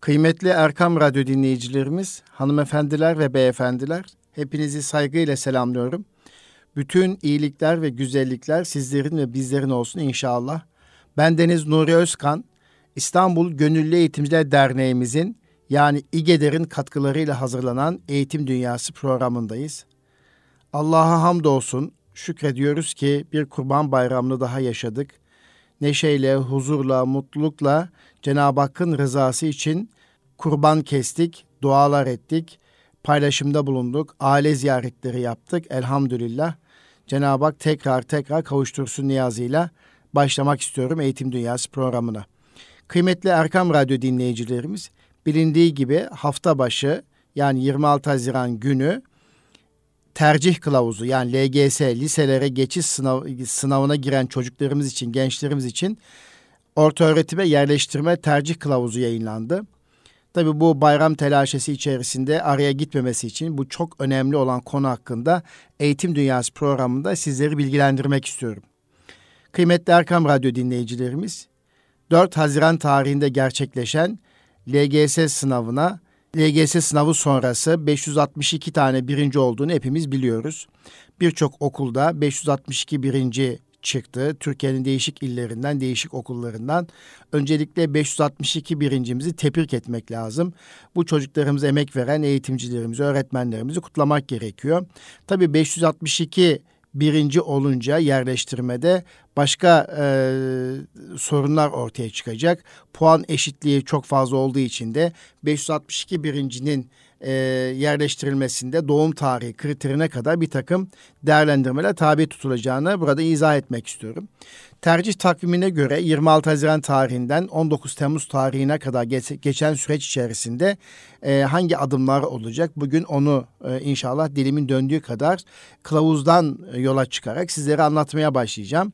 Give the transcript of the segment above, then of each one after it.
Kıymetli Erkam Radyo dinleyicilerimiz, hanımefendiler ve beyefendiler, hepinizi saygıyla selamlıyorum. Bütün iyilikler ve güzellikler sizlerin ve bizlerin olsun inşallah. Ben Deniz Nuri Özkan, İstanbul Gönüllü Eğitimciler Derneğimizin yani İGEDER'in katkılarıyla hazırlanan Eğitim Dünyası programındayız. Allah'a hamdolsun, şükrediyoruz ki bir kurban bayramını daha yaşadık. Neşeyle, huzurla, mutlulukla Cenab-ı Hakk'ın rızası için kurban kestik, dualar ettik, paylaşımda bulunduk, aile ziyaretleri yaptık elhamdülillah. Cenab-ı Hak tekrar tekrar kavuştursun niyazıyla başlamak istiyorum Eğitim Dünyası programına. Kıymetli Erkam Radyo dinleyicilerimiz, bilindiği gibi hafta başı yani 26 Haziran günü tercih kılavuzu yani LGS liselere geçiş sınav, sınavına giren çocuklarımız için, gençlerimiz için orta öğretime yerleştirme tercih kılavuzu yayınlandı. Tabii bu bayram telaşesi içerisinde araya gitmemesi için bu çok önemli olan konu hakkında Eğitim Dünyası programında sizleri bilgilendirmek istiyorum. Kıymetli Erkam Radyo dinleyicilerimiz, 4 Haziran tarihinde gerçekleşen LGS sınavına, LGS sınavı sonrası 562 tane birinci olduğunu hepimiz biliyoruz. Birçok okulda 562 birinci çıktı. Türkiye'nin değişik illerinden, değişik okullarından. Öncelikle 562 birincimizi tebrik etmek lazım. Bu çocuklarımıza emek veren eğitimcilerimizi, öğretmenlerimizi kutlamak gerekiyor. Tabii 562 birinci olunca yerleştirmede başka e, sorunlar ortaya çıkacak. Puan eşitliği çok fazla olduğu için de 562 birincinin e, yerleştirilmesinde doğum tarihi kriterine kadar bir takım değerlendirmeler tabi tutulacağını burada izah etmek istiyorum. Tercih takvimine göre 26 Haziran tarihinden 19 Temmuz tarihine kadar geç, geçen süreç içerisinde e, hangi adımlar olacak? Bugün onu e, inşallah dilimin döndüğü kadar kılavuzdan yola çıkarak sizlere anlatmaya başlayacağım.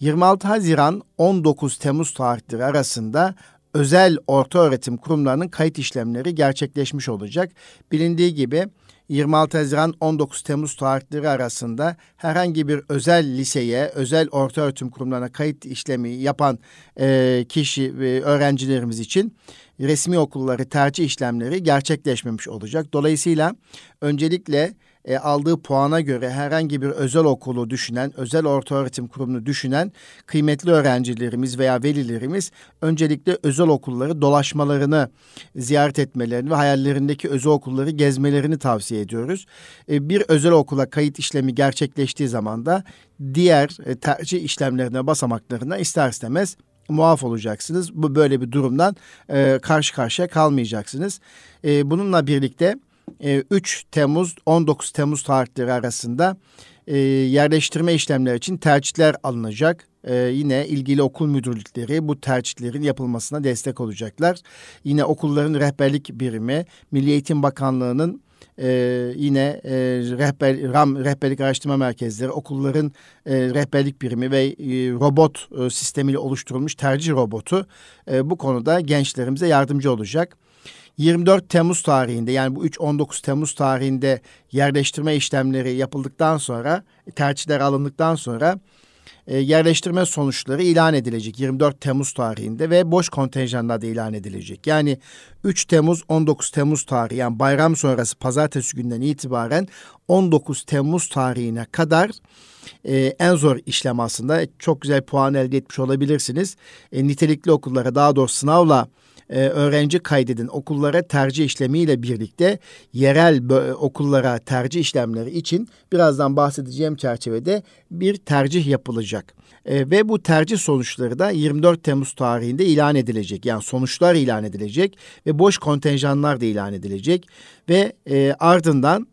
26 Haziran 19 Temmuz tarihleri arasında özel orta öğretim kurumlarının kayıt işlemleri gerçekleşmiş olacak. Bilindiği gibi 26 Haziran 19 Temmuz tarihleri arasında herhangi bir özel liseye, özel orta öğretim kurumlarına kayıt işlemi yapan e, kişi ve öğrencilerimiz için resmi okulları tercih işlemleri gerçekleşmemiş olacak. Dolayısıyla öncelikle e, aldığı puana göre herhangi bir özel okulu düşünen, özel orta öğretim kurumunu düşünen kıymetli öğrencilerimiz veya velilerimiz öncelikle özel okulları dolaşmalarını ziyaret etmelerini ve hayallerindeki özel okulları gezmelerini tavsiye ediyoruz. E, bir özel okula kayıt işlemi gerçekleştiği zaman da diğer e, tercih işlemlerine basamaklarına ister istemez muaf olacaksınız. Bu böyle bir durumdan e, karşı karşıya kalmayacaksınız. E, bununla birlikte 3 e, Temmuz 19 Temmuz tarihleri arasında e, yerleştirme işlemleri için tercihler alınacak. Ee, yine ilgili okul müdürlükleri bu tercihlerin yapılmasına destek olacaklar. Yine okulların rehberlik birimi, Milli Eğitim Bakanlığı'nın e, yine e, rehber, RAM rehberlik araştırma merkezleri, okulların e, rehberlik birimi ve e, robot e, sistemiyle oluşturulmuş tercih robotu e, bu konuda gençlerimize yardımcı olacak. 24 Temmuz tarihinde yani bu 3-19 Temmuz tarihinde yerleştirme işlemleri yapıldıktan sonra tercihler alındıktan sonra e, yerleştirme sonuçları ilan edilecek 24 Temmuz tarihinde ve boş kontenjanlar da ilan edilecek. Yani 3 Temmuz 19 Temmuz tarihi yani bayram sonrası pazartesi günden itibaren 19 Temmuz tarihine kadar e, en zor işlem aslında. Çok güzel puan elde etmiş olabilirsiniz. E, nitelikli okullara daha doğrusu sınavla e, öğrenci kaydedin okullara tercih işlemiyle birlikte yerel okullara tercih işlemleri için birazdan bahsedeceğim çerçevede bir tercih yapılacak. E, ve bu tercih sonuçları da 24 Temmuz tarihinde ilan edilecek. Yani sonuçlar ilan edilecek ve boş kontenjanlar da ilan edilecek ve e, ardından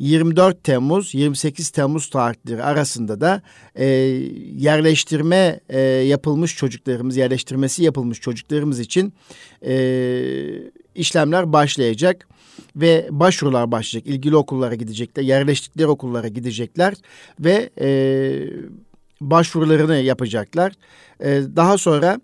24 Temmuz 28 Temmuz tarihleri arasında da e, yerleştirme e, yapılmış çocuklarımız yerleştirmesi yapılmış çocuklarımız için e, işlemler başlayacak ve başvurular başlayacak. İlgili okullara gidecekler, yerleştikleri okullara gidecekler ve e, başvurularını yapacaklar. E, daha sonra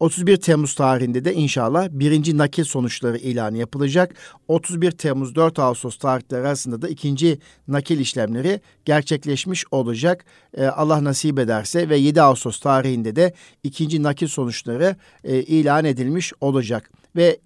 31 ee, Temmuz tarihinde de inşallah birinci nakil sonuçları ilanı yapılacak. 31 Temmuz 4 Ağustos tarihleri arasında da ikinci nakil işlemleri gerçekleşmiş olacak. Ee, Allah nasip ederse ve 7 Ağustos tarihinde de ikinci nakil sonuçları e, ilan edilmiş olacak. ve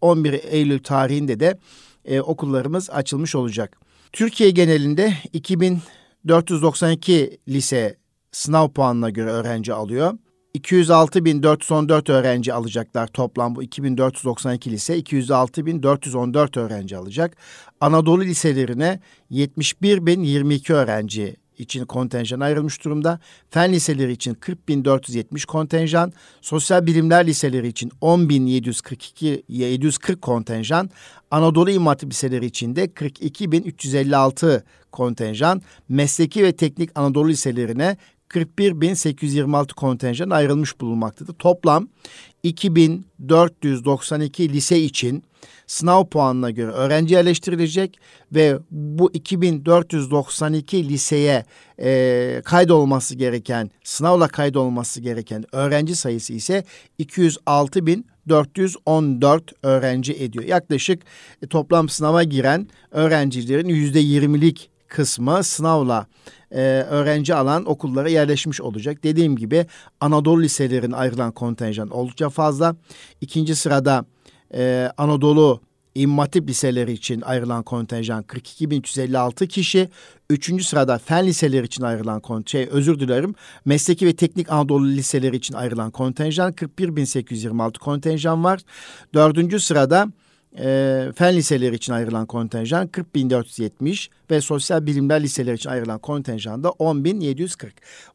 11 Eylül tarihinde de e, okullarımız açılmış olacak. Türkiye genelinde 2492 lise sınav puanına göre öğrenci alıyor. 206.414 öğrenci alacaklar toplam bu 2492 lise 206.414 öğrenci alacak. Anadolu liselerine 71.022 öğrenci için kontenjan ayrılmış durumda. Fen liseleri için 40.470 kontenjan, sosyal bilimler liseleri için 10.742 740 kontenjan, Anadolu İmam Hatip liseleri için de 42.356 kontenjan, mesleki ve teknik Anadolu liselerine 41.826 kontenjan ayrılmış bulunmaktadır. Toplam 2492 lise için sınav puanına göre öğrenci yerleştirilecek ve bu 2492 liseye e, kaydolması gereken, sınavla kaydolması gereken öğrenci sayısı ise 206.414 öğrenci ediyor. Yaklaşık e, toplam sınava giren öğrencilerin yüzde yirmilik kısmı sınavla e, öğrenci alan okullara yerleşmiş olacak. Dediğim gibi Anadolu liselerin ayrılan kontenjan oldukça fazla. İkinci sırada e, Anadolu İmam liseleri için ayrılan kontenjan 42.356 kişi. Üçüncü sırada fen liseleri için ayrılan kontenjan, şey, özür dilerim, mesleki ve teknik Anadolu liseleri için ayrılan kontenjan 41.826 kontenjan var. Dördüncü sırada e, fen liseleri için ayrılan kontenjan 40.470 ve sosyal bilimler liseleri için ayrılan kontenjan da 10.740.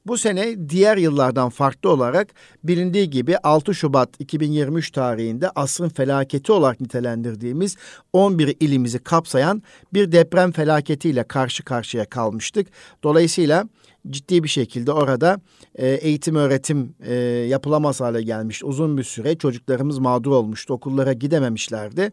Bu sene diğer yıllardan farklı olarak bilindiği gibi 6 Şubat 2023 tarihinde asrın felaketi olarak nitelendirdiğimiz 11 ilimizi kapsayan bir deprem felaketiyle karşı karşıya kalmıştık. Dolayısıyla ciddi bir şekilde orada e, eğitim öğretim e, yapılamaz hale gelmiş. Uzun bir süre çocuklarımız mağdur olmuştu. Okullara gidememişlerdi.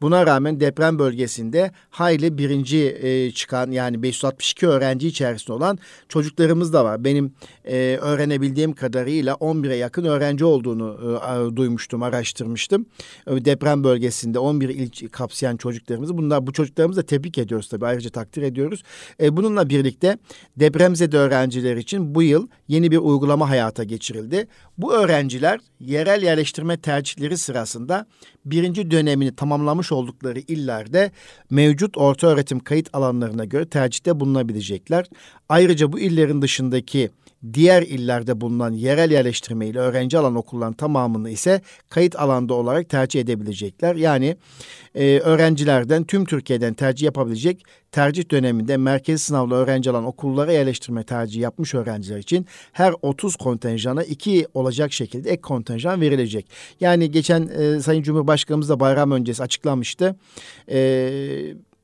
Buna rağmen deprem bölgesinde hayli birinci e, çıkan yani 562 öğrenci içerisinde olan çocuklarımız da var. Benim e, öğrenebildiğim kadarıyla 11'e yakın öğrenci olduğunu e, duymuştum, araştırmıştım. E, deprem bölgesinde 11 il kapsayan çocuklarımızı. Bunlar bu çocuklarımızı da tebrik ediyoruz tabii. Ayrıca takdir ediyoruz. E, bununla birlikte depremzede öğrenciler için bu yıl yeni bir uygulama hayata geçirildi. Bu öğrenciler yerel yerleştirme tercihleri sırasında birinci dönemini tamamlamış oldukları illerde mevcut orta öğretim kayıt alanlarına göre tercihte bulunabilecekler. Ayrıca bu illerin dışındaki diğer illerde bulunan yerel yerleştirme ile öğrenci alan okulların tamamını ise kayıt alanda olarak tercih edebilecekler. Yani e, öğrencilerden tüm Türkiye'den tercih yapabilecek tercih döneminde merkez sınavla öğrenci alan okullara yerleştirme tercihi yapmış öğrenciler için her 30 kontenjana 2 olacak şekilde ek kontenjan verilecek. Yani geçen e, Sayın Cumhurbaşkanımız da bayram öncesi açıklamıştı. E,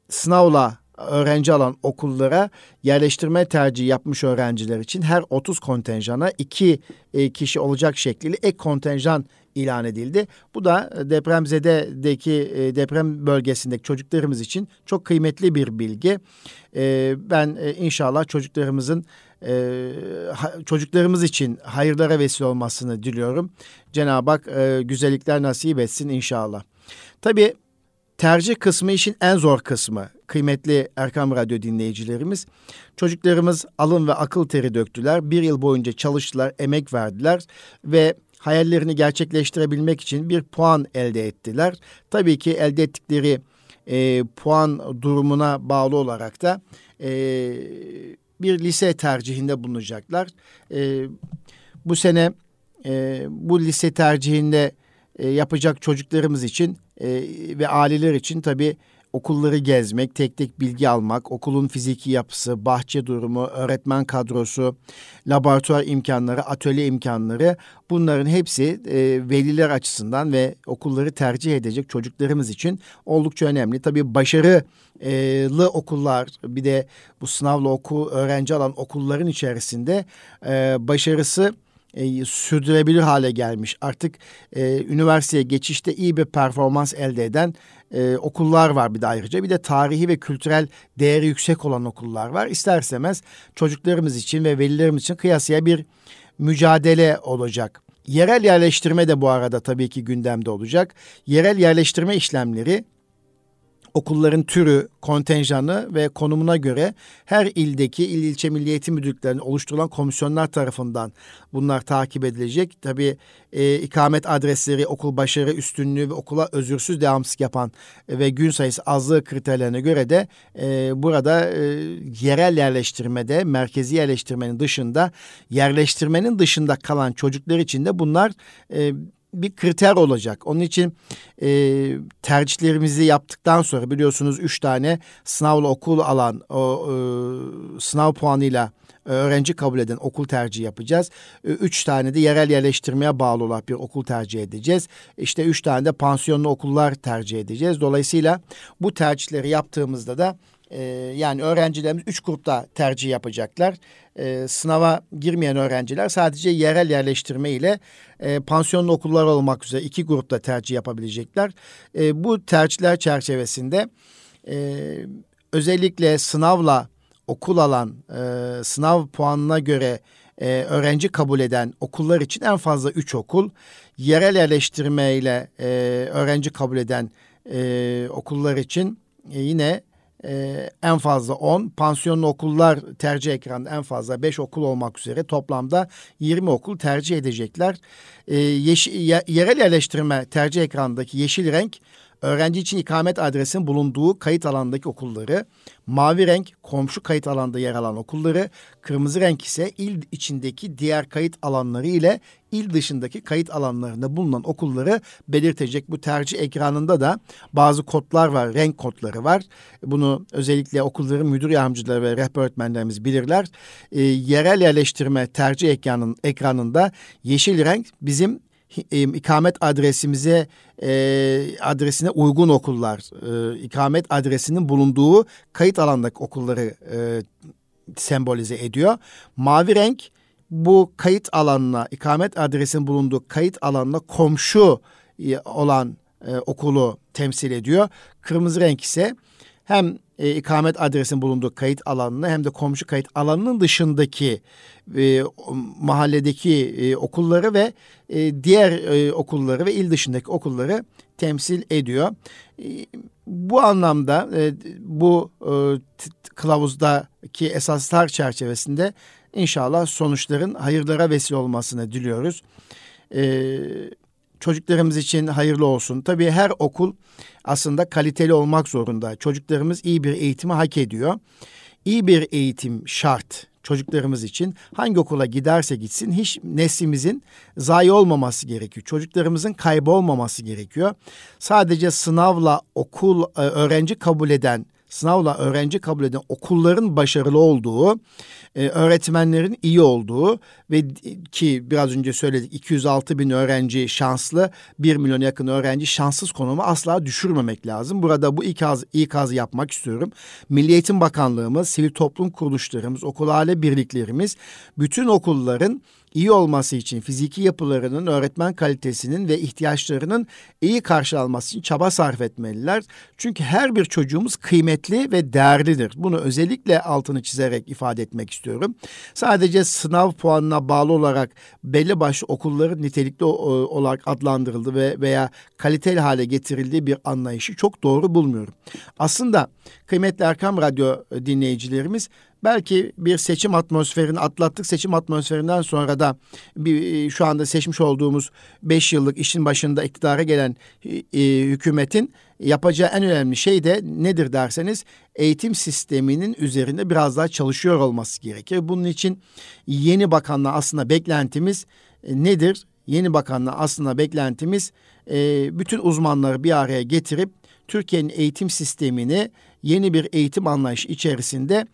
sınavla öğrenci alan okullara yerleştirme tercihi yapmış öğrenciler için her 30 kontenjana 2 e, kişi olacak şekliyle ek kontenjan ilan edildi. Bu da depremzededeki e, deprem bölgesindeki çocuklarımız için çok kıymetli bir bilgi. E, ben inşallah çocuklarımızın çocuklarımız için hayırlara vesile olmasını diliyorum. Cenab-ı Hak güzellikler nasip etsin inşallah. Tabii tercih kısmı işin en zor kısmı kıymetli Erkam Radyo dinleyicilerimiz. Çocuklarımız alın ve akıl teri döktüler. Bir yıl boyunca çalıştılar, emek verdiler ve hayallerini gerçekleştirebilmek için bir puan elde ettiler. Tabii ki elde ettikleri e, puan durumuna bağlı olarak da e, bir lise tercihinde bulunacaklar. E, bu sene e, bu lise tercihinde e, yapacak çocuklarımız için e, ve aileler için tabii okulları gezmek, tek tek bilgi almak, okulun fiziki yapısı, bahçe durumu, öğretmen kadrosu, laboratuvar imkanları, atölye imkanları bunların hepsi e, veliler açısından ve okulları tercih edecek çocuklarımız için oldukça önemli. Tabii başarılı okullar bir de bu sınavla oku öğrenci alan okulların içerisinde e, başarısı e, sürdürebilir hale gelmiş. Artık e, üniversiteye geçişte iyi bir performans elde eden e, okullar var bir de ayrıca. Bir de tarihi ve kültürel değeri yüksek olan okullar var. İster istemez çocuklarımız için ve velilerimiz için kıyasıya bir mücadele olacak. Yerel yerleştirme de bu arada tabii ki gündemde olacak. Yerel yerleştirme işlemleri okulların türü, kontenjanı ve konumuna göre her ildeki il ilçe milli eğitim müdürlüklerinin oluşturulan komisyonlar tarafından bunlar takip edilecek. Tabii e, ikamet adresleri, okul başarı üstünlüğü ve okula özürsüz devamsızlık yapan e, ve gün sayısı azlığı kriterlerine göre de e, burada e, yerel yerleştirmede, merkezi yerleştirmenin dışında, yerleştirmenin dışında kalan çocuklar için de bunlar e, bir kriter olacak. Onun için e, tercihlerimizi yaptıktan sonra biliyorsunuz üç tane sınavla okul alan o e, sınav puanıyla öğrenci kabul eden okul tercihi yapacağız. Üç tane de yerel yerleştirmeye bağlı olarak bir okul tercih edeceğiz. İşte üç tane de pansiyonlu okullar tercih edeceğiz. Dolayısıyla bu tercihleri yaptığımızda da e, yani öğrencilerimiz üç grupta tercih yapacaklar. E, sınava girmeyen öğrenciler sadece yerel yerleştirme ile e, pansiyonlu okullar olmak üzere iki grupta tercih yapabilecekler. E, bu tercihler çerçevesinde e, özellikle sınavla okul alan, e, sınav puanına göre e, öğrenci kabul eden okullar için en fazla üç okul, yerel yerleştirme ile e, öğrenci kabul eden e, okullar için e, yine e, en fazla 10, pansiyonlu okullar tercih ekranında en fazla 5 okul olmak üzere toplamda 20 okul tercih edecekler. E, yeşil, yerel yerleştirme tercih ekranındaki yeşil renk öğrenci için ikamet adresinin bulunduğu kayıt alandaki okulları, mavi renk komşu kayıt alanda yer alan okulları, kırmızı renk ise il içindeki diğer kayıt alanları ile il dışındaki kayıt alanlarında bulunan okulları belirtecek. Bu tercih ekranında da bazı kodlar var, renk kodları var. Bunu özellikle okulların müdür yardımcıları ve rehber öğretmenlerimiz bilirler. E, yerel yerleştirme tercih ekranın, ekranında yeşil renk bizim e, ikamet adresimize e, adresine uygun okullar, e, ikamet adresinin bulunduğu kayıt alandaki okulları e, sembolize ediyor. Mavi renk bu kayıt alanına, ikamet adresinin bulunduğu kayıt alanına komşu e, olan e, okulu temsil ediyor. Kırmızı renk ise hem e, ikamet adresinin bulunduğu kayıt alanını hem de komşu kayıt alanının dışındaki e, mahalledeki e, okulları ve e, diğer e, okulları ve il dışındaki okulları temsil ediyor. E, bu anlamda e, bu e, kılavuzdaki esaslar çerçevesinde inşallah sonuçların hayırlara vesile olmasını diliyoruz. E, çocuklarımız için hayırlı olsun. Tabii her okul aslında kaliteli olmak zorunda. Çocuklarımız iyi bir eğitimi hak ediyor. İyi bir eğitim şart çocuklarımız için. Hangi okula giderse gitsin hiç neslimizin zayi olmaması gerekiyor. Çocuklarımızın kaybolmaması gerekiyor. Sadece sınavla okul e, öğrenci kabul eden sınavla öğrenci kabul eden okulların başarılı olduğu, e, öğretmenlerin iyi olduğu ve ki biraz önce söyledik 206 bin öğrenci şanslı, 1 milyon yakın öğrenci şanssız konumu asla düşürmemek lazım. Burada bu ikaz, ikazı yapmak istiyorum. Milli Eğitim Bakanlığımız, sivil toplum kuruluşlarımız, okul aile birliklerimiz bütün okulların iyi olması için fiziki yapılarının, öğretmen kalitesinin ve ihtiyaçlarının iyi karşılanması için çaba sarf etmeliler. Çünkü her bir çocuğumuz kıymetli ve değerlidir. Bunu özellikle altını çizerek ifade etmek istiyorum. Sadece sınav puanına bağlı olarak belli başlı okulların nitelikli olarak adlandırıldı ve veya kaliteli hale getirildiği bir anlayışı çok doğru bulmuyorum. Aslında kıymetli Erkam Radyo dinleyicilerimiz Belki bir seçim atmosferini atlattık. Seçim atmosferinden sonra da bir, e, şu anda seçmiş olduğumuz beş yıllık işin başında iktidara gelen e, e, hükümetin yapacağı en önemli şey de nedir derseniz eğitim sisteminin üzerinde biraz daha çalışıyor olması gerekir. Bunun için yeni bakanla aslında beklentimiz e, nedir? Yeni bakanla aslında beklentimiz e, bütün uzmanları bir araya getirip Türkiye'nin eğitim sistemini yeni bir eğitim anlayışı içerisinde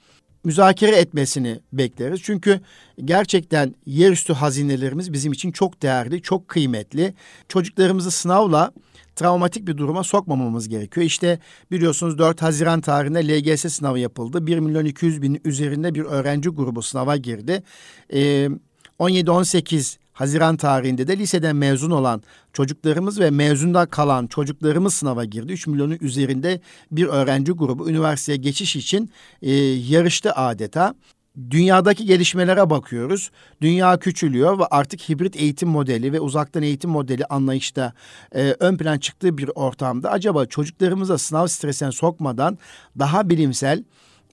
müzakere etmesini bekleriz. Çünkü gerçekten yerüstü hazinelerimiz bizim için çok değerli, çok kıymetli. Çocuklarımızı sınavla travmatik bir duruma sokmamamız gerekiyor. İşte biliyorsunuz 4 Haziran tarihinde LGS sınavı yapıldı. 1 milyon 200 bin üzerinde bir öğrenci grubu sınava girdi. Ee, 17-18 Haziran tarihinde de liseden mezun olan çocuklarımız ve mezunda kalan çocuklarımız sınava girdi. 3 milyonun üzerinde bir öğrenci grubu üniversiteye geçiş için e, yarıştı adeta. dünyadaki gelişmelere bakıyoruz. Dünya küçülüyor ve artık hibrit eğitim modeli ve uzaktan eğitim modeli anlayışta e, ön plan çıktığı bir ortamda acaba çocuklarımıza sınav stresine sokmadan daha bilimsel,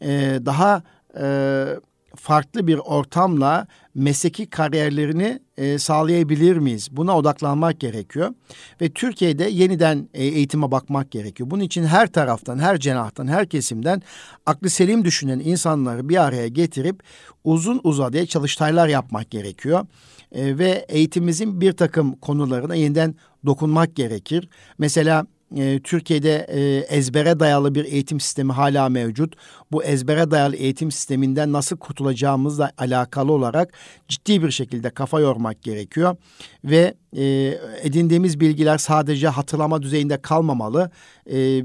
e, daha e, farklı bir ortamla mesleki kariyerlerini e, sağlayabilir miyiz? Buna odaklanmak gerekiyor. Ve Türkiye'de yeniden e, eğitime bakmak gerekiyor. Bunun için her taraftan, her cenahtan, her kesimden aklı selim düşünen insanları bir araya getirip uzun uzadıya çalıştaylar yapmak gerekiyor. E, ve eğitimimizin bir takım konularına yeniden dokunmak gerekir. Mesela e, Türkiye'de e, ezbere dayalı bir eğitim sistemi hala mevcut. Bu ezbere dayalı eğitim sisteminden nasıl kurtulacağımızla alakalı olarak ciddi bir şekilde kafa yormak gerekiyor. Ve e, edindiğimiz bilgiler sadece hatırlama düzeyinde kalmamalı. E,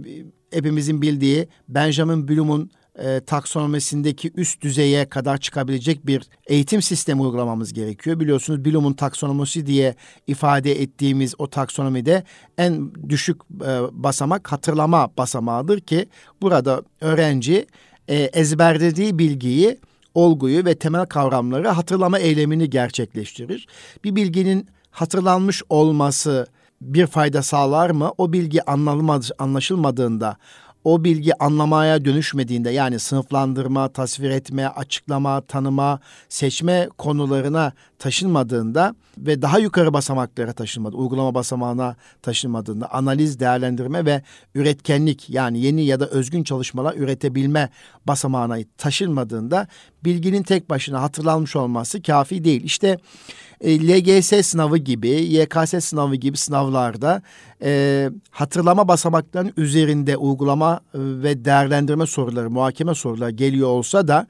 hepimizin bildiği Benjamin Bloom'un e, taksonomisindeki üst düzeye kadar çıkabilecek bir eğitim sistemi uygulamamız gerekiyor. Biliyorsunuz Bloom'un taksonomisi diye ifade ettiğimiz o taksonomide en düşük e, basamak hatırlama basamağıdır ki burada öğrenci e, ezberlediği bilgiyi, olguyu ve temel kavramları hatırlama eylemini gerçekleştirir. Bir bilginin hatırlanmış olması bir fayda sağlar mı? O bilgi anlaşılmadığında o bilgi anlamaya dönüşmediğinde yani sınıflandırma, tasvir etme, açıklama, tanıma, seçme konularına taşınmadığında ve daha yukarı basamaklara taşınmadı, uygulama basamağına taşınmadığında analiz, değerlendirme ve üretkenlik yani yeni ya da özgün çalışmalar üretebilme basamağına taşınmadığında bilginin tek başına hatırlanmış olması kafi değil. İşte e, LGS sınavı gibi, YKS sınavı gibi sınavlarda e, hatırlama basamaklarının üzerinde uygulama e, ve değerlendirme soruları, muhakeme soruları geliyor olsa da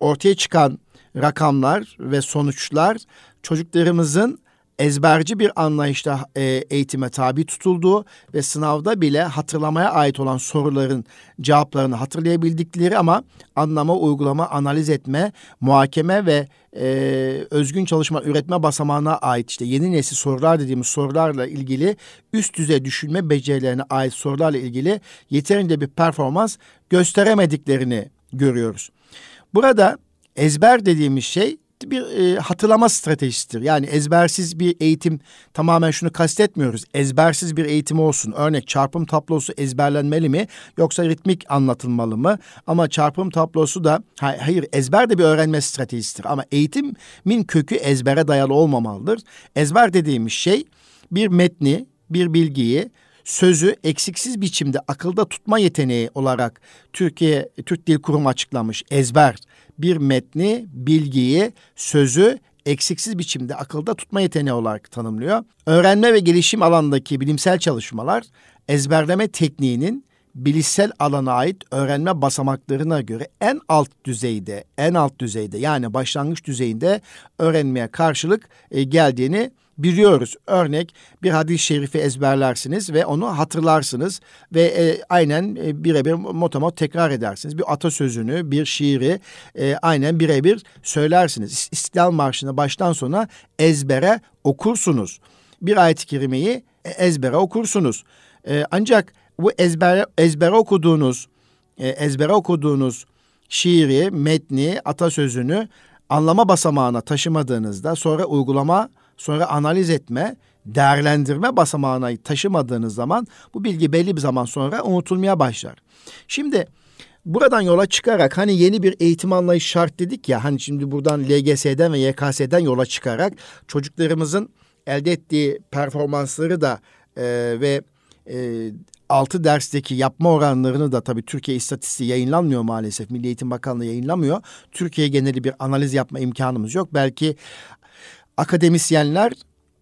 ortaya çıkan rakamlar ve sonuçlar çocuklarımızın ezberci bir anlayışla e, eğitime tabi tutulduğu ve sınavda bile hatırlamaya ait olan soruların cevaplarını hatırlayabildikleri ama anlama, uygulama, analiz etme, muhakeme ve e, özgün çalışma üretme basamağına ait işte yeni nesil sorular dediğimiz sorularla ilgili üst düzey düşünme becerilerine ait sorularla ilgili yeterince bir performans gösteremediklerini görüyoruz. Burada ezber dediğimiz şey bir e, hatırlama stratejisidir. Yani ezbersiz bir eğitim tamamen şunu kastetmiyoruz. Ezbersiz bir eğitim olsun. Örnek çarpım tablosu ezberlenmeli mi yoksa ritmik anlatılmalı mı? Ama çarpım tablosu da hayır ezber de bir öğrenme stratejisidir. Ama eğitimin kökü ezbere dayalı olmamalıdır. Ezber dediğimiz şey bir metni, bir bilgiyi sözü eksiksiz biçimde akılda tutma yeteneği olarak Türkiye Türk Dil Kurumu açıklamış. Ezber bir metni, bilgiyi, sözü eksiksiz biçimde akılda tutma yeteneği olarak tanımlıyor. Öğrenme ve gelişim alanındaki bilimsel çalışmalar ezberleme tekniğinin bilişsel alana ait öğrenme basamaklarına göre en alt düzeyde, en alt düzeyde yani başlangıç düzeyinde öğrenmeye karşılık e, geldiğini biliyoruz. Örnek bir hadis-i şerifi ezberlersiniz ve onu hatırlarsınız ve e, aynen e, birebir motomot tekrar edersiniz. Bir atasözünü, bir şiiri e, aynen birebir söylersiniz. İstiklal Marşı'nı baştan sona ezbere okursunuz. Bir ayet-i kerimeyi e, ezbere okursunuz. E, ancak bu ezbere, ezbere okuduğunuz, e, ezbere okuduğunuz şiiri, metni, atasözünü anlama basamağına taşımadığınızda sonra uygulama sonra analiz etme, değerlendirme basamağına taşımadığınız zaman bu bilgi belli bir zaman sonra unutulmaya başlar. Şimdi buradan yola çıkarak hani yeni bir eğitim anlayışı şart dedik ya hani şimdi buradan LGS'den ve YKS'den yola çıkarak çocuklarımızın elde ettiği performansları da e, ve e, altı dersteki yapma oranlarını da tabii Türkiye istatistiği yayınlanmıyor maalesef. Milli Eğitim Bakanlığı yayınlamıyor. Türkiye geneli bir analiz yapma imkanımız yok. Belki akademisyenler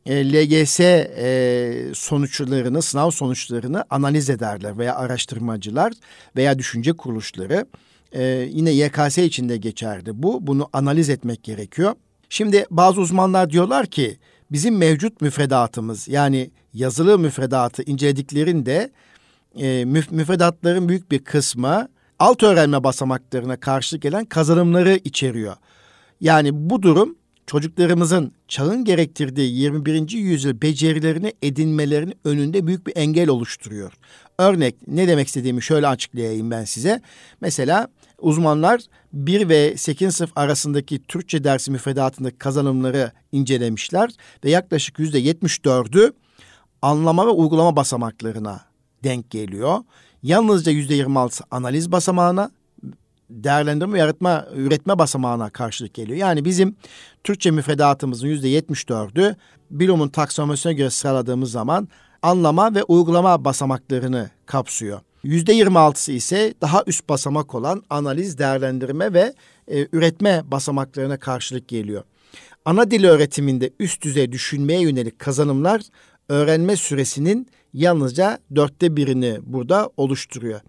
e, LGS e, sonuçlarını, sınav sonuçlarını analiz ederler veya araştırmacılar veya düşünce kuruluşları. E, yine YKS için de geçerli bu. Bunu analiz etmek gerekiyor. Şimdi bazı uzmanlar diyorlar ki bizim mevcut müfredatımız yani yazılı müfredatı incelediklerinde e, müf müfredatların büyük bir kısmı alt öğrenme basamaklarına karşılık gelen kazanımları içeriyor. Yani bu durum çocuklarımızın çağın gerektirdiği 21. yüzyıl becerilerini edinmelerinin önünde büyük bir engel oluşturuyor. Örnek ne demek istediğimi şöyle açıklayayım ben size. Mesela uzmanlar 1 ve 8 sınıf arasındaki Türkçe dersi müfredatındaki kazanımları incelemişler ve yaklaşık %74'ü anlama ve uygulama basamaklarına denk geliyor. Yalnızca %26 analiz basamağına, değerlendirme yaratma, üretme basamağına karşılık geliyor. Yani bizim Türkçe müfredatımızın %74'ü Bloom'un taksonomisine göre sıraladığımız zaman anlama ve uygulama basamaklarını kapsıyor. %26'sı ise daha üst basamak olan analiz, değerlendirme ve e, üretme basamaklarına karşılık geliyor. Ana dil öğretiminde üst düzey düşünmeye yönelik kazanımlar öğrenme süresinin yalnızca dörtte birini burada oluşturuyor.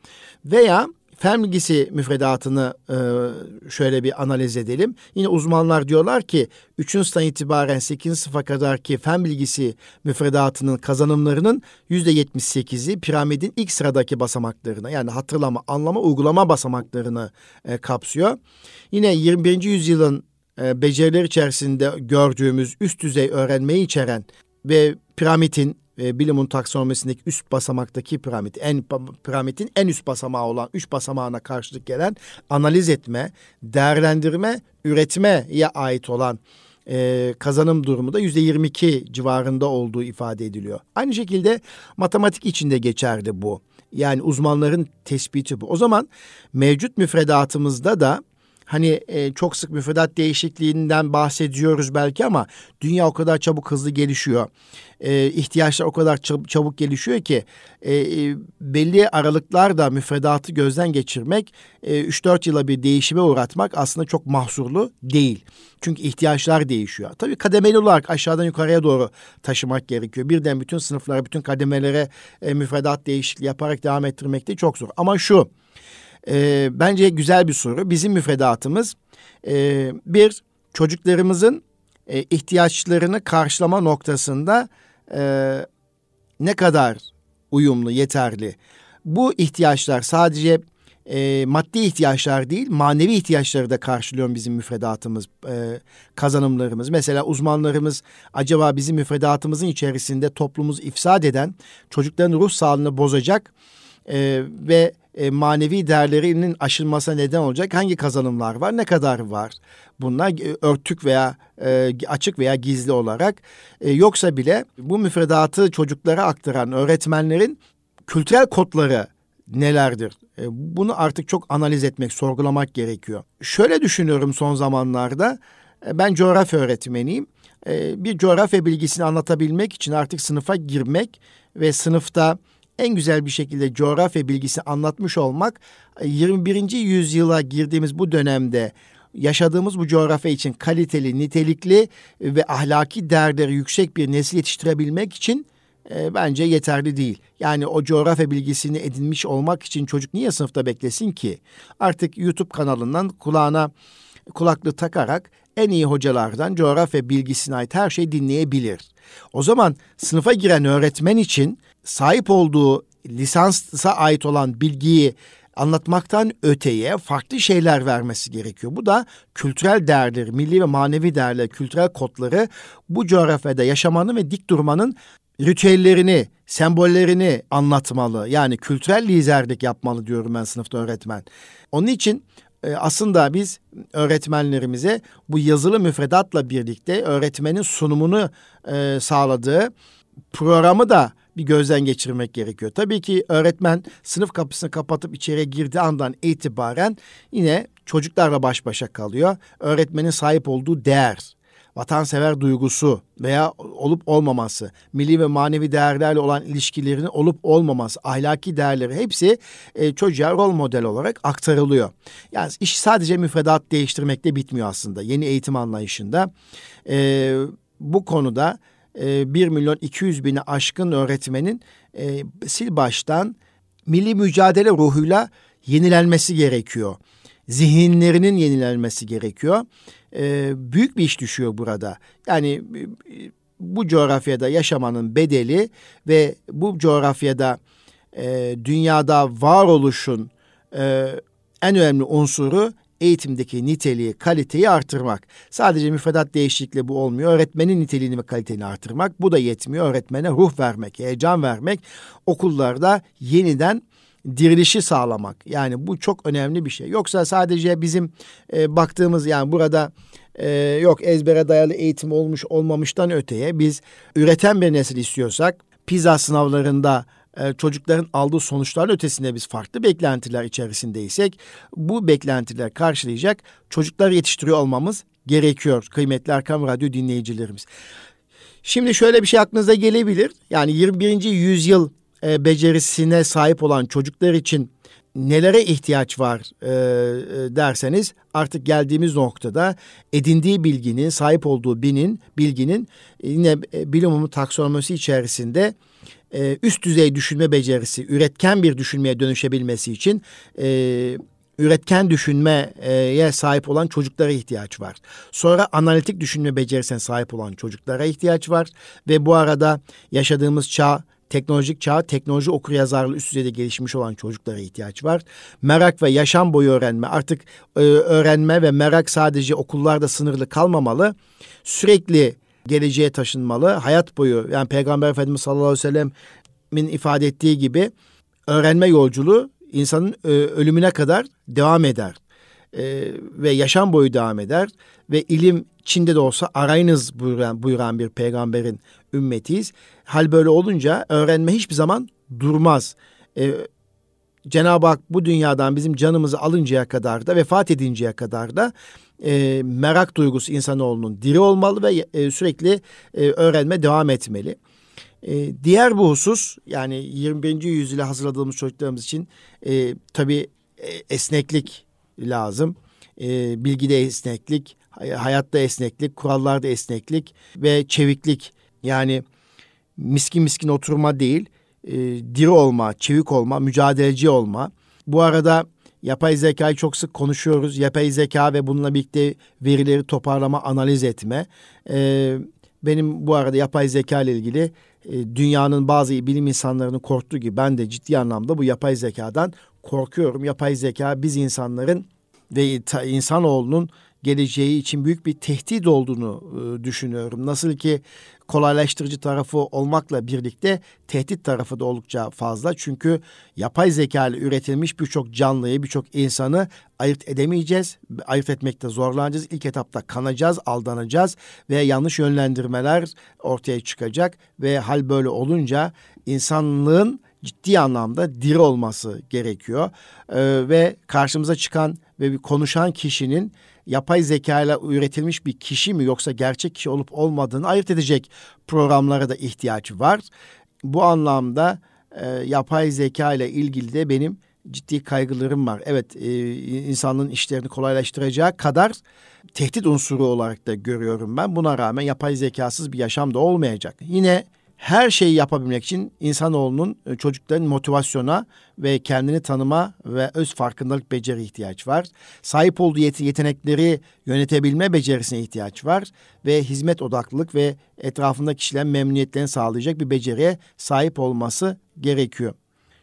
Veya fen bilgisi müfredatını e, şöyle bir analiz edelim. Yine uzmanlar diyorlar ki 3. sınıftan itibaren 8. sınıfa kadar ki fen bilgisi müfredatının kazanımlarının %78'i piramidin ilk sıradaki basamaklarına yani hatırlama, anlama, uygulama basamaklarını e, kapsıyor. Yine 21. yüzyılın e, beceriler içerisinde gördüğümüz üst düzey öğrenmeyi içeren ve piramidin e, bilimin taksonomisindeki üst basamaktaki piramit, en piramidin en üst basamağı olan üç basamağına karşılık gelen analiz etme, değerlendirme, üretmeye ait olan e, kazanım durumu da yüzde 22 civarında olduğu ifade ediliyor. Aynı şekilde matematik içinde geçerli bu. Yani uzmanların tespiti bu. O zaman mevcut müfredatımızda da Hani e, çok sık müfredat değişikliğinden bahsediyoruz belki ama dünya o kadar çabuk hızlı gelişiyor. E, ihtiyaçlar o kadar çab- çabuk gelişiyor ki e, e, belli aralıklarda müfredatı gözden geçirmek, e, 3-4 yıla bir değişime uğratmak aslında çok mahsurlu değil. Çünkü ihtiyaçlar değişiyor. Tabii kademeli olarak aşağıdan yukarıya doğru taşımak gerekiyor. Birden bütün sınıflara, bütün kademelere e, müfredat değişikliği yaparak devam ettirmek de çok zor. Ama şu e, bence güzel bir soru. Bizim müfredatımız e, bir çocuklarımızın e, ihtiyaçlarını karşılama noktasında e, ne kadar uyumlu, yeterli. Bu ihtiyaçlar sadece e, maddi ihtiyaçlar değil, manevi ihtiyaçları da karşılıyor bizim müfredatımız, e, kazanımlarımız. Mesela uzmanlarımız acaba bizim müfredatımızın içerisinde toplumumuzu ifsad eden, çocukların ruh sağlığını bozacak e, ve e, manevi değerlerinin aşılmasına neden olacak hangi kazanımlar var, ne kadar var? Bunlar e, örtük veya e, açık veya gizli olarak e, yoksa bile bu müfredatı çocuklara aktaran öğretmenlerin kültürel kodları nelerdir? E, bunu artık çok analiz etmek, sorgulamak gerekiyor. Şöyle düşünüyorum son zamanlarda. E, ben coğrafya öğretmeniyim. E, bir coğrafya bilgisini anlatabilmek için artık sınıfa girmek ve sınıfta en güzel bir şekilde coğrafya bilgisi anlatmış olmak 21. E, yüzyıla girdiğimiz bu dönemde yaşadığımız bu coğrafya için kaliteli, nitelikli ve ahlaki değerleri yüksek bir nesil yetiştirebilmek için e, bence yeterli değil. Yani o coğrafya bilgisini edinmiş olmak için çocuk niye sınıfta beklesin ki? Artık YouTube kanalından kulağına kulaklığı takarak en iyi hocalardan coğrafya bilgisine ait her şeyi dinleyebilir. O zaman sınıfa giren öğretmen için sahip olduğu lisansa ait olan bilgiyi anlatmaktan öteye farklı şeyler vermesi gerekiyor. Bu da kültürel değerleri, milli ve manevi değerler, kültürel kodları bu coğrafyada yaşamanın ve dik durmanın ritüellerini, sembollerini anlatmalı. Yani kültürel liderlik yapmalı diyorum ben sınıfta öğretmen. Onun için e, aslında biz öğretmenlerimize bu yazılı müfredatla birlikte öğretmenin sunumunu e, sağladığı programı da bir gözden geçirmek gerekiyor. Tabii ki öğretmen sınıf kapısını kapatıp içeriye girdiği andan itibaren yine çocuklarla baş başa kalıyor. Öğretmenin sahip olduğu değer, vatansever duygusu veya olup olmaması, milli ve manevi değerlerle olan ilişkilerinin olup olmaması, ahlaki değerleri hepsi e, çocuğa rol model olarak aktarılıyor. Yani iş sadece müfredat değiştirmekle bitmiyor aslında. Yeni eğitim anlayışında e, bu konuda e, 1 milyon 200 bini aşkın öğretmenin e, sil baştan milli mücadele ruhuyla yenilenmesi gerekiyor. Zihinlerinin yenilenmesi gerekiyor. E, büyük bir iş düşüyor burada. Yani e, bu coğrafyada yaşamanın bedeli ve bu coğrafyada e, dünyada varoluşun e, en önemli unsuru eğitimdeki niteliği, kaliteyi artırmak. Sadece müfredat değişikliği bu olmuyor. Öğretmenin niteliğini ve kalitesini artırmak. Bu da yetmiyor. Öğretmene ruh vermek, heyecan vermek. Okullarda yeniden dirilişi sağlamak. Yani bu çok önemli bir şey. Yoksa sadece bizim e, baktığımız yani burada e, yok ezbere dayalı eğitim olmuş olmamıştan öteye biz üreten bir nesil istiyorsak PISA sınavlarında e, çocukların aldığı sonuçların ötesinde biz farklı beklentiler içerisindeysek bu beklentiler karşılayacak çocuklar yetiştiriyor olmamız gerekiyor kıymetli Erkam Radyo dinleyicilerimiz. Şimdi şöyle bir şey aklınıza gelebilir. Yani 21. yüzyıl e, becerisine sahip olan çocuklar için nelere ihtiyaç var e, e, derseniz artık geldiğimiz noktada edindiği bilginin, sahip olduğu binin, bilginin yine e, bilim taksonomisi içerisinde e, üst düzey düşünme becerisi, üretken bir düşünmeye dönüşebilmesi için e, üretken düşünmeye sahip olan çocuklara ihtiyaç var. Sonra analitik düşünme becerisine sahip olan çocuklara ihtiyaç var ve bu arada yaşadığımız çağ teknolojik çağ, teknoloji okuryazarlığı üst düzeyde gelişmiş olan çocuklara ihtiyaç var. Merak ve yaşam boyu öğrenme artık e, öğrenme ve merak sadece okullarda sınırlı kalmamalı. Sürekli geleceğe taşınmalı. Hayat boyu yani Peygamber Efendimiz sallallahu aleyhi ve sellem'in ifade ettiği gibi öğrenme yolculuğu insanın e, ölümüne kadar devam eder. E, ve yaşam boyu devam eder ve ilim Çin'de de olsa arayınız buyuran, buyuran bir peygamberin ümmetiyiz. Hal böyle olunca öğrenme hiçbir zaman durmaz. Ee, Cenab-ı Hak bu dünyadan bizim canımızı alıncaya kadar da vefat edinceye kadar da e, merak duygusu insanoğlunun diri olmalı ve e, sürekli e, öğrenme devam etmeli. E, diğer bu husus yani 21. yüzyıla hazırladığımız çocuklarımız için e, tabii e, esneklik lazım. E, bilgide esneklik, hayatta esneklik, kurallarda esneklik ve çeviklik. Yani miskin miskin oturma değil, e, diri olma, çevik olma, mücadeleci olma. Bu arada yapay zekayı çok sık konuşuyoruz. Yapay zeka ve bununla birlikte verileri toparlama, analiz etme. E, benim bu arada yapay zeka ile ilgili e, dünyanın bazı bilim insanlarının korktuğu gibi ben de ciddi anlamda bu yapay zekadan korkuyorum. Yapay zeka biz insanların ve insanoğlunun geleceği için büyük bir tehdit olduğunu e, düşünüyorum. Nasıl ki kolaylaştırıcı tarafı olmakla birlikte tehdit tarafı da oldukça fazla. Çünkü yapay zeka ile üretilmiş birçok canlıyı, birçok insanı ayırt edemeyeceğiz. Ayırt etmekte zorlanacağız. İlk etapta kanacağız, aldanacağız ve yanlış yönlendirmeler ortaya çıkacak ve hal böyle olunca insanlığın ciddi anlamda diri olması gerekiyor. Ee, ve karşımıza çıkan ve bir konuşan kişinin yapay zeka ile üretilmiş bir kişi mi yoksa gerçek kişi olup olmadığını ayırt edecek programlara da ihtiyaç var. Bu anlamda e, yapay zeka ile ilgili de benim ciddi kaygılarım var. Evet e, insanlığın işlerini kolaylaştıracağı kadar tehdit unsuru olarak da görüyorum ben. Buna rağmen yapay zekasız bir yaşam da olmayacak. Yine her şeyi yapabilmek için insanoğlunun e, çocukların motivasyona ve kendini tanıma ve öz farkındalık beceri ihtiyaç var. Sahip olduğu yetenekleri yönetebilme becerisine ihtiyaç var ve hizmet odaklılık ve etrafında kişilerin memnuniyetlerini sağlayacak bir beceriye sahip olması gerekiyor.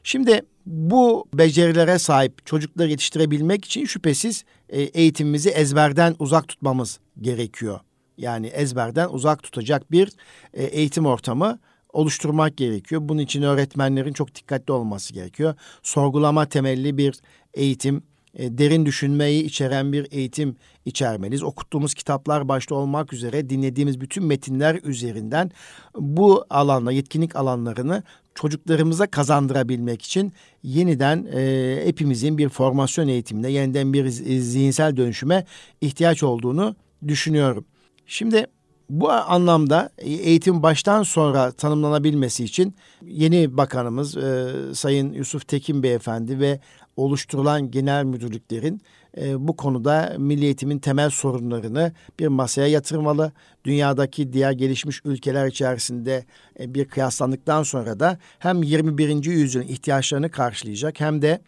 Şimdi bu becerilere sahip çocukları yetiştirebilmek için şüphesiz e, eğitimimizi ezberden uzak tutmamız gerekiyor. Yani ezberden uzak tutacak bir e, eğitim ortamı oluşturmak gerekiyor. Bunun için öğretmenlerin çok dikkatli olması gerekiyor. Sorgulama temelli bir eğitim, e, derin düşünmeyi içeren bir eğitim içermeliyiz. Okuttuğumuz kitaplar başta olmak üzere dinlediğimiz bütün metinler üzerinden bu alanda yetkinlik alanlarını çocuklarımıza kazandırabilmek için yeniden e, hepimizin bir formasyon eğitimine, yeniden bir zihinsel dönüşüme ihtiyaç olduğunu düşünüyorum. Şimdi bu anlamda eğitim baştan sonra tanımlanabilmesi için yeni bakanımız e, Sayın Yusuf Tekin Beyefendi ve oluşturulan genel müdürlüklerin e, bu konuda milli eğitimin temel sorunlarını bir masaya yatırmalı. Dünyadaki diğer gelişmiş ülkeler içerisinde e, bir kıyaslandıktan sonra da hem 21. yüzyılın ihtiyaçlarını karşılayacak hem de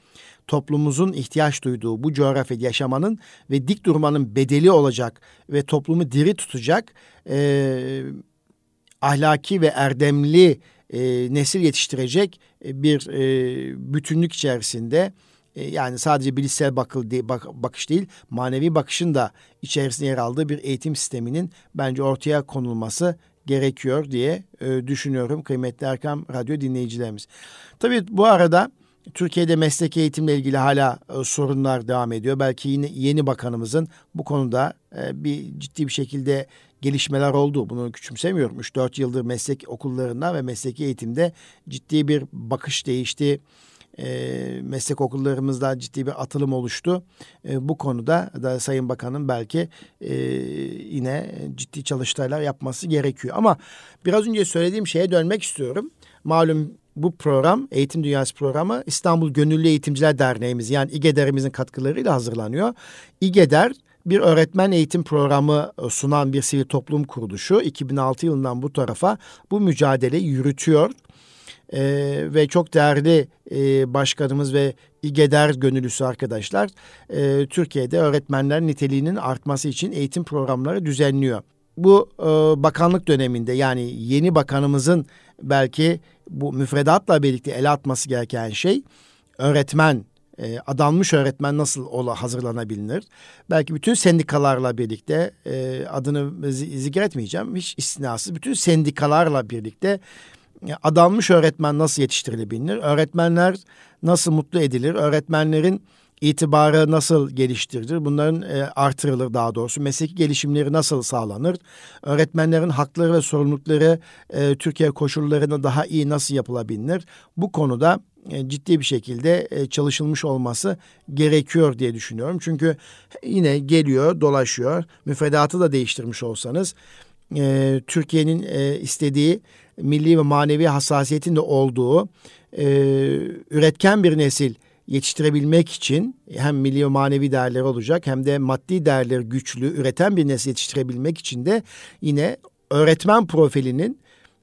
toplumumuzun ihtiyaç duyduğu bu coğrafyada yaşamanın ve dik durmanın bedeli olacak ve toplumu diri tutacak e, ahlaki ve erdemli e, nesil yetiştirecek e, bir e, bütünlük içerisinde e, yani sadece bilişsel bakıl bakış değil manevi bakışın da içerisinde yer aldığı bir eğitim sisteminin bence ortaya konulması gerekiyor diye e, düşünüyorum kıymetli Erkam Radyo dinleyicilerimiz. Tabii bu arada Türkiye'de meslek eğitimle ilgili hala e, sorunlar devam ediyor. Belki yine yeni bakanımızın bu konuda e, bir ciddi bir şekilde gelişmeler oldu. Bunu küçümsemiyorum. 3-4 yıldır meslek okullarında ve mesleki eğitimde ciddi bir bakış değişti. E, meslek okullarımızda ciddi bir atılım oluştu. E, bu konuda da Sayın Bakan'ın belki e, yine ciddi çalıştaylar yapması gerekiyor. Ama biraz önce söylediğim şeye dönmek istiyorum. Malum bu program, Eğitim Dünyası programı İstanbul Gönüllü Eğitimciler Derneğimiz yani İGEDER'imizin katkılarıyla hazırlanıyor. İGEDER bir öğretmen eğitim programı e, sunan bir sivil toplum kuruluşu. 2006 yılından bu tarafa bu mücadeleyi yürütüyor. Ee, ve çok değerli e, başkanımız ve İGEDER gönüllüsü arkadaşlar e, Türkiye'de öğretmenler niteliğinin artması için eğitim programları düzenliyor. Bu e, bakanlık döneminde yani yeni bakanımızın belki bu müfredatla birlikte ele atması gereken şey öğretmen e, adanmış öğretmen nasıl ola hazırlanabilir? Belki bütün sendikalarla birlikte e, adını zikretmeyeceğim hiç istinasız bütün sendikalarla birlikte e, adanmış öğretmen nasıl yetiştirilebilir? Öğretmenler nasıl mutlu edilir? Öğretmenlerin itibarı nasıl geliştirilir? Bunların e, artırılır daha doğrusu. Mesleki gelişimleri nasıl sağlanır? Öğretmenlerin hakları ve sorumlulukları e, Türkiye koşullarında daha iyi nasıl yapılabilir? Bu konuda e, ciddi bir şekilde e, çalışılmış olması gerekiyor diye düşünüyorum. Çünkü yine geliyor, dolaşıyor. Müfredatı da değiştirmiş olsanız e, Türkiye'nin istediği milli ve manevi hassasiyetin de olduğu üretken bir nesil yetiştirebilmek için hem milli ve manevi değerleri olacak hem de maddi değerleri güçlü üreten bir nesil yetiştirebilmek için de yine öğretmen profilinin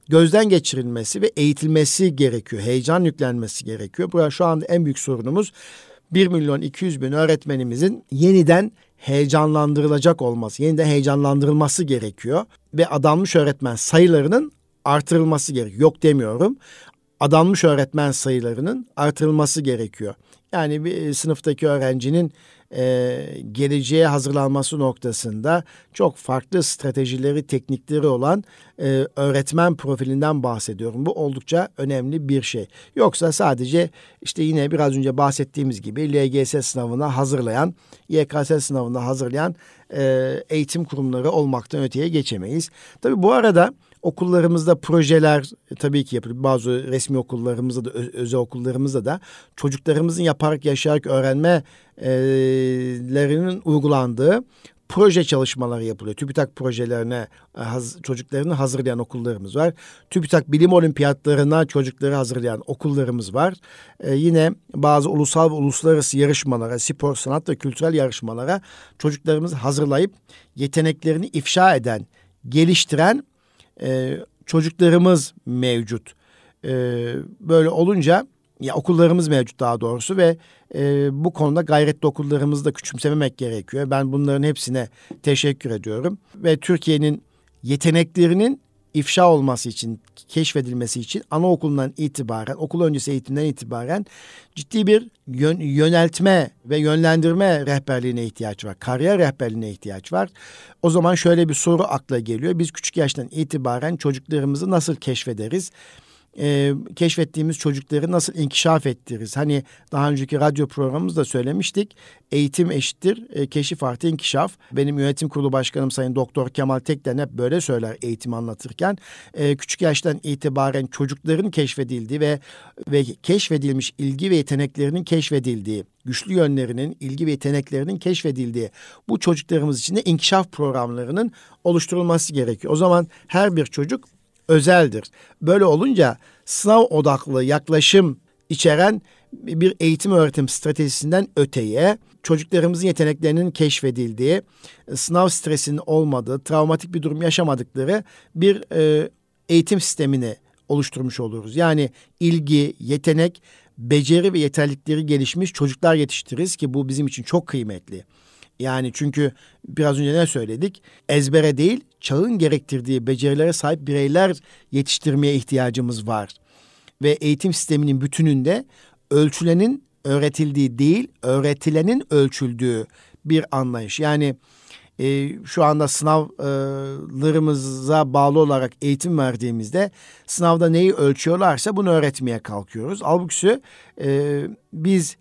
gözden geçirilmesi ve eğitilmesi gerekiyor. Heyecan yüklenmesi gerekiyor. Bu şu anda en büyük sorunumuz 1 milyon 200 bin öğretmenimizin yeniden heyecanlandırılacak olması, yeniden heyecanlandırılması gerekiyor. Ve adanmış öğretmen sayılarının artırılması gerekiyor. Yok demiyorum. Adanmış öğretmen sayılarının artırılması gerekiyor. Yani bir e, sınıftaki öğrencinin e, geleceğe hazırlanması noktasında çok farklı stratejileri, teknikleri olan e, öğretmen profilinden bahsediyorum. Bu oldukça önemli bir şey. Yoksa sadece işte yine biraz önce bahsettiğimiz gibi LGS sınavına hazırlayan, YKS sınavına hazırlayan e, eğitim kurumları olmaktan öteye geçemeyiz. Tabii bu arada Okullarımızda projeler e, tabii ki yapılıyor. Bazı resmi okullarımızda da özel okullarımızda da çocuklarımızın yaparak yaşayarak öğrenmelerinin uygulandığı proje çalışmaları yapılıyor. TÜBİTAK projelerine e, haz, çocuklarını hazırlayan okullarımız var. TÜBİTAK bilim olimpiyatlarına çocukları hazırlayan okullarımız var. Ee, yine bazı ulusal ve uluslararası yarışmalara, spor, sanat ve kültürel yarışmalara çocuklarımızı hazırlayıp yeteneklerini ifşa eden, geliştiren e, çocuklarımız mevcut. E, böyle olunca ya okullarımız mevcut daha doğrusu ve e, bu konuda gayretli okullarımızı da küçümsememek gerekiyor. Ben bunların hepsine teşekkür ediyorum ve Türkiye'nin yeteneklerinin ifşa olması için, keşfedilmesi için anaokulundan itibaren, okul öncesi eğitimden itibaren ciddi bir yön, yöneltme ve yönlendirme rehberliğine ihtiyaç var. Kariyer rehberliğine ihtiyaç var. O zaman şöyle bir soru akla geliyor. Biz küçük yaştan itibaren çocuklarımızı nasıl keşfederiz? E, keşfettiğimiz çocukları nasıl inkişaf ettiririz? Hani daha önceki radyo programımızda söylemiştik. Eğitim eşittir e, keşif artı inkişaf. Benim yönetim kurulu başkanım Sayın Doktor Kemal Tekden hep böyle söyler eğitim anlatırken. E, küçük yaştan itibaren çocukların keşfedildiği ve ve keşfedilmiş ilgi ve yeteneklerinin keşfedildiği güçlü yönlerinin, ilgi ve yeteneklerinin keşfedildiği bu çocuklarımız için de inkişaf programlarının oluşturulması gerekiyor. O zaman her bir çocuk özeldir. Böyle olunca sınav odaklı yaklaşım içeren bir eğitim öğretim stratejisinden öteye çocuklarımızın yeteneklerinin keşfedildiği, sınav stresinin olmadığı, travmatik bir durum yaşamadıkları bir e, eğitim sistemini oluşturmuş oluruz. Yani ilgi, yetenek, beceri ve yeterlilikleri gelişmiş çocuklar yetiştiririz ki bu bizim için çok kıymetli. Yani çünkü biraz önce ne söyledik? Ezbere değil, çağın gerektirdiği becerilere sahip bireyler yetiştirmeye ihtiyacımız var. Ve eğitim sisteminin bütününde ölçülenin öğretildiği değil, öğretilenin ölçüldüğü bir anlayış. Yani e, şu anda sınavlarımıza bağlı olarak eğitim verdiğimizde sınavda neyi ölçüyorlarsa bunu öğretmeye kalkıyoruz. Halbuki e, biz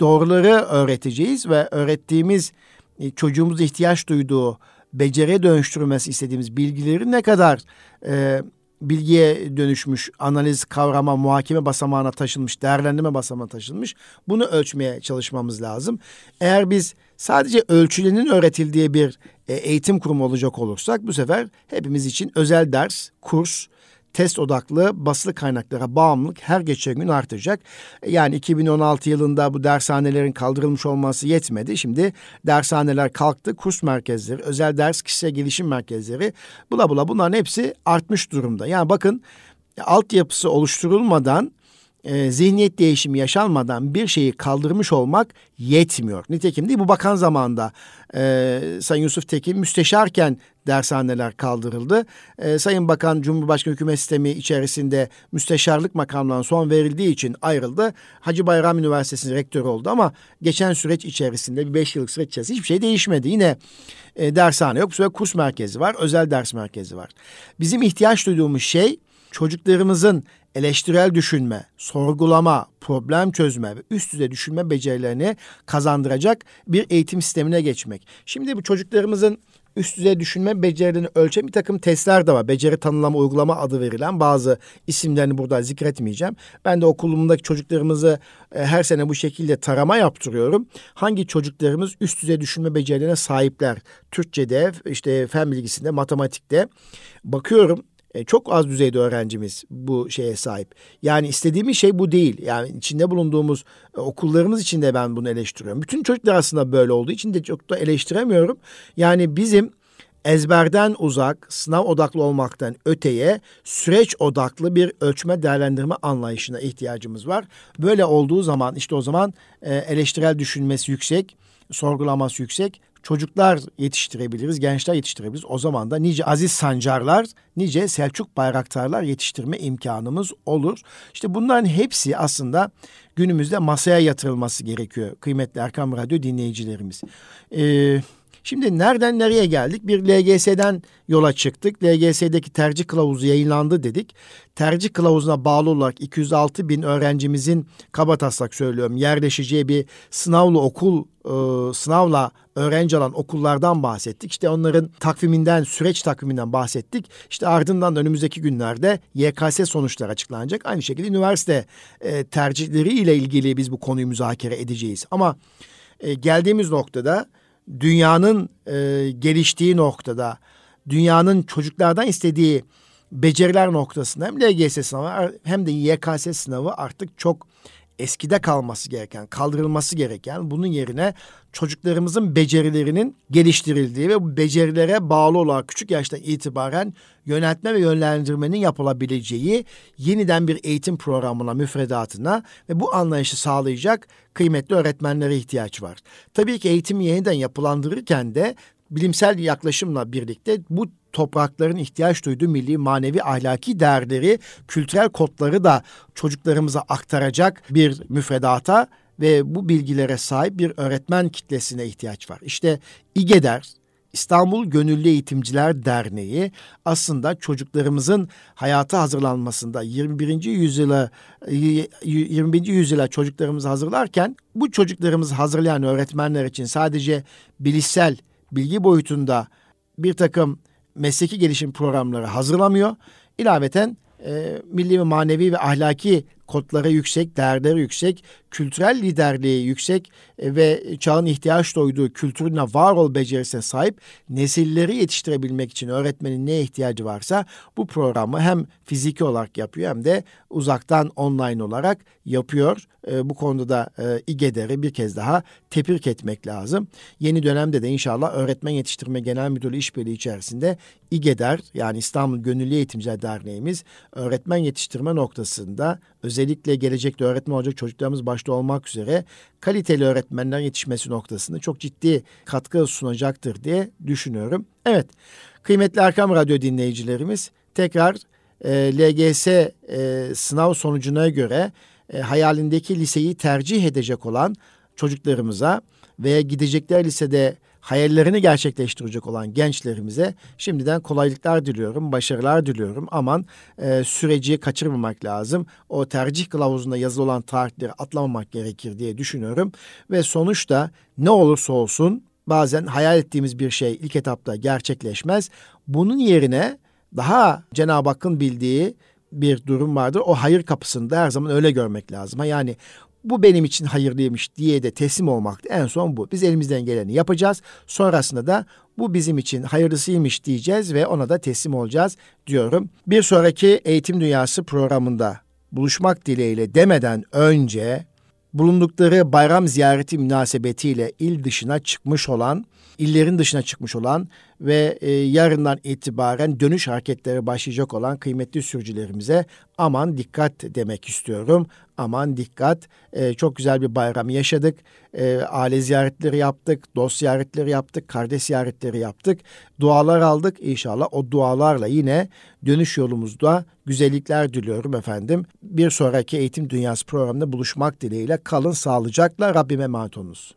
doğruları öğreteceğiz ve öğrettiğimiz e, çocuğumuz ihtiyaç duyduğu beceriye dönüştürmesi istediğimiz bilgileri ne kadar e, bilgiye dönüşmüş, analiz, kavrama, muhakeme basamağına taşınmış, değerlendirme basamağına taşınmış. Bunu ölçmeye çalışmamız lazım. Eğer biz sadece ölçülenin öğretildiği bir e, eğitim kurumu olacak olursak bu sefer hepimiz için özel ders, kurs, test odaklı basılı kaynaklara bağımlılık her geçen gün artacak. Yani 2016 yılında bu dershanelerin kaldırılmış olması yetmedi. Şimdi dershaneler kalktı, kurs merkezleri, özel ders kişisel gelişim merkezleri bula bula bunların hepsi artmış durumda. Yani bakın altyapısı oluşturulmadan e, zihniyet değişimi yaşanmadan bir şeyi kaldırmış olmak yetmiyor. Nitekim değil bu bakan zamanında e, Sayın Yusuf Tekin müsteşarken dershaneler kaldırıldı. E, Sayın Bakan Cumhurbaşkanı hükümet sistemi içerisinde müsteşarlık makamlarına son verildiği için ayrıldı. Hacı Bayram Üniversitesi'nin rektörü oldu ama geçen süreç içerisinde bir beş yıllık süreç içerisinde hiçbir şey değişmedi. Yine e, dershane yok. Bu sefer kurs merkezi var, özel ders merkezi var. Bizim ihtiyaç duyduğumuz şey çocuklarımızın eleştirel düşünme, sorgulama, problem çözme ve üst düzey düşünme becerilerini kazandıracak bir eğitim sistemine geçmek. Şimdi bu çocuklarımızın üst düzey düşünme becerilerini ölçen bir takım testler de var. Beceri tanımlama uygulama adı verilen bazı isimlerini burada zikretmeyeceğim. Ben de okulumdaki çocuklarımızı e, her sene bu şekilde tarama yaptırıyorum. Hangi çocuklarımız üst düzey düşünme becerilerine sahipler? Türkçe'de, işte fen bilgisinde, matematikte bakıyorum e, çok az düzeyde öğrencimiz bu şeye sahip. Yani istediğimiz şey bu değil. Yani içinde bulunduğumuz e, okullarımız içinde ben bunu eleştiriyorum. Bütün çocuklar aslında böyle olduğu için de çok da eleştiremiyorum. Yani bizim ezberden uzak, sınav odaklı olmaktan öteye süreç odaklı bir ölçme değerlendirme anlayışına ihtiyacımız var. Böyle olduğu zaman işte o zaman e, eleştirel düşünmesi yüksek, sorgulaması yüksek çocuklar yetiştirebiliriz, gençler yetiştirebiliriz. O zaman da nice Aziz Sancarlar, nice Selçuk Bayraktarlar yetiştirme imkanımız olur. İşte bunların hepsi aslında günümüzde masaya yatırılması gerekiyor kıymetli Erkam Radyo dinleyicilerimiz. Ee, Şimdi nereden nereye geldik? Bir LGS'den yola çıktık. LGS'deki tercih kılavuzu yayınlandı dedik. Tercih kılavuzuna bağlı olarak 206 bin öğrencimizin kaba taslak söylüyorum yerleşeceği bir sınavlı okul e, sınavla öğrenci alan okullardan bahsettik. İşte onların takviminden, süreç takviminden bahsettik. İşte ardından da önümüzdeki günlerde YKS sonuçları açıklanacak. Aynı şekilde üniversite e, tercihleri ile ilgili biz bu konuyu müzakere edeceğiz. Ama e, geldiğimiz noktada dünyanın e, geliştiği noktada, dünyanın çocuklardan istediği beceriler noktasında hem LGS sınavı hem de YKS sınavı artık çok eskide kalması gereken, kaldırılması gereken bunun yerine çocuklarımızın becerilerinin geliştirildiği ve bu becerilere bağlı olarak küçük yaşta itibaren yönetme ve yönlendirmenin yapılabileceği yeniden bir eğitim programına, müfredatına ve bu anlayışı sağlayacak kıymetli öğretmenlere ihtiyaç var. Tabii ki eğitimi yeniden yapılandırırken de bilimsel yaklaşımla birlikte bu toprakların ihtiyaç duyduğu milli, manevi, ahlaki değerleri, kültürel kodları da çocuklarımıza aktaracak bir müfredata ve bu bilgilere sahip bir öğretmen kitlesine ihtiyaç var. İşte İGEDER, İstanbul Gönüllü Eğitimciler Derneği aslında çocuklarımızın hayata hazırlanmasında 21. yüzyıla 21. yüzyıla çocuklarımızı hazırlarken bu çocuklarımızı hazırlayan öğretmenler için sadece bilişsel bilgi boyutunda bir takım mesleki gelişim programları hazırlamıyor. İlaveten e, milli ve manevi ve ahlaki kodları yüksek, değerleri yüksek, kültürel liderliği yüksek e, ve çağın ihtiyaç duyduğu kültürüne var ol becerisine sahip nesilleri yetiştirebilmek için öğretmenin neye ihtiyacı varsa bu programı hem fiziki olarak yapıyor hem de uzaktan online olarak yapıyor. E, bu konuda da e, İGEDER'i bir kez daha tebrik etmek lazım. Yeni dönemde de inşallah Öğretmen Yetiştirme Genel Müdürlüğü işbirliği içerisinde İGEDER yani İstanbul Gönüllü Eğitimciler Derneğimiz öğretmen yetiştirme noktasında özellikle gelecekte öğretmen olacak çocuklarımız başta olmak üzere kaliteli öğretmenler yetişmesi noktasında çok ciddi katkı sunacaktır diye düşünüyorum. Evet, kıymetli Erkam Radyo dinleyicilerimiz tekrar e, LGS e, sınav sonucuna göre e, hayalindeki liseyi tercih edecek olan çocuklarımıza veya gidecekler lisede hayallerini gerçekleştirecek olan gençlerimize şimdiden kolaylıklar diliyorum, başarılar diliyorum. Aman e, süreci kaçırmamak lazım. O tercih kılavuzunda yazılı olan tarihleri atlamamak gerekir diye düşünüyorum. Ve sonuçta ne olursa olsun bazen hayal ettiğimiz bir şey ilk etapta gerçekleşmez. Bunun yerine daha Cenab-ı Hakk'ın bildiği bir durum vardır. O hayır kapısında her zaman öyle görmek lazım. Yani bu benim için hayırlıymış diye de teslim olmak en son bu. Biz elimizden geleni yapacağız. Sonrasında da bu bizim için hayırlısıymış diyeceğiz ve ona da teslim olacağız diyorum. Bir sonraki Eğitim Dünyası programında buluşmak dileğiyle demeden önce bulundukları bayram ziyareti münasebetiyle il dışına çıkmış olan, illerin dışına çıkmış olan ve e, yarından itibaren dönüş hareketleri başlayacak olan kıymetli sürücülerimize aman dikkat demek istiyorum. Aman dikkat. E, çok güzel bir bayram yaşadık. E, aile ziyaretleri yaptık, dost ziyaretleri yaptık, kardeş ziyaretleri yaptık. Dualar aldık. İnşallah o dualarla yine dönüş yolumuzda güzellikler diliyorum efendim. Bir sonraki Eğitim Dünyası programında buluşmak dileğiyle kalın sağlıcakla Rabbime emanet olunuz.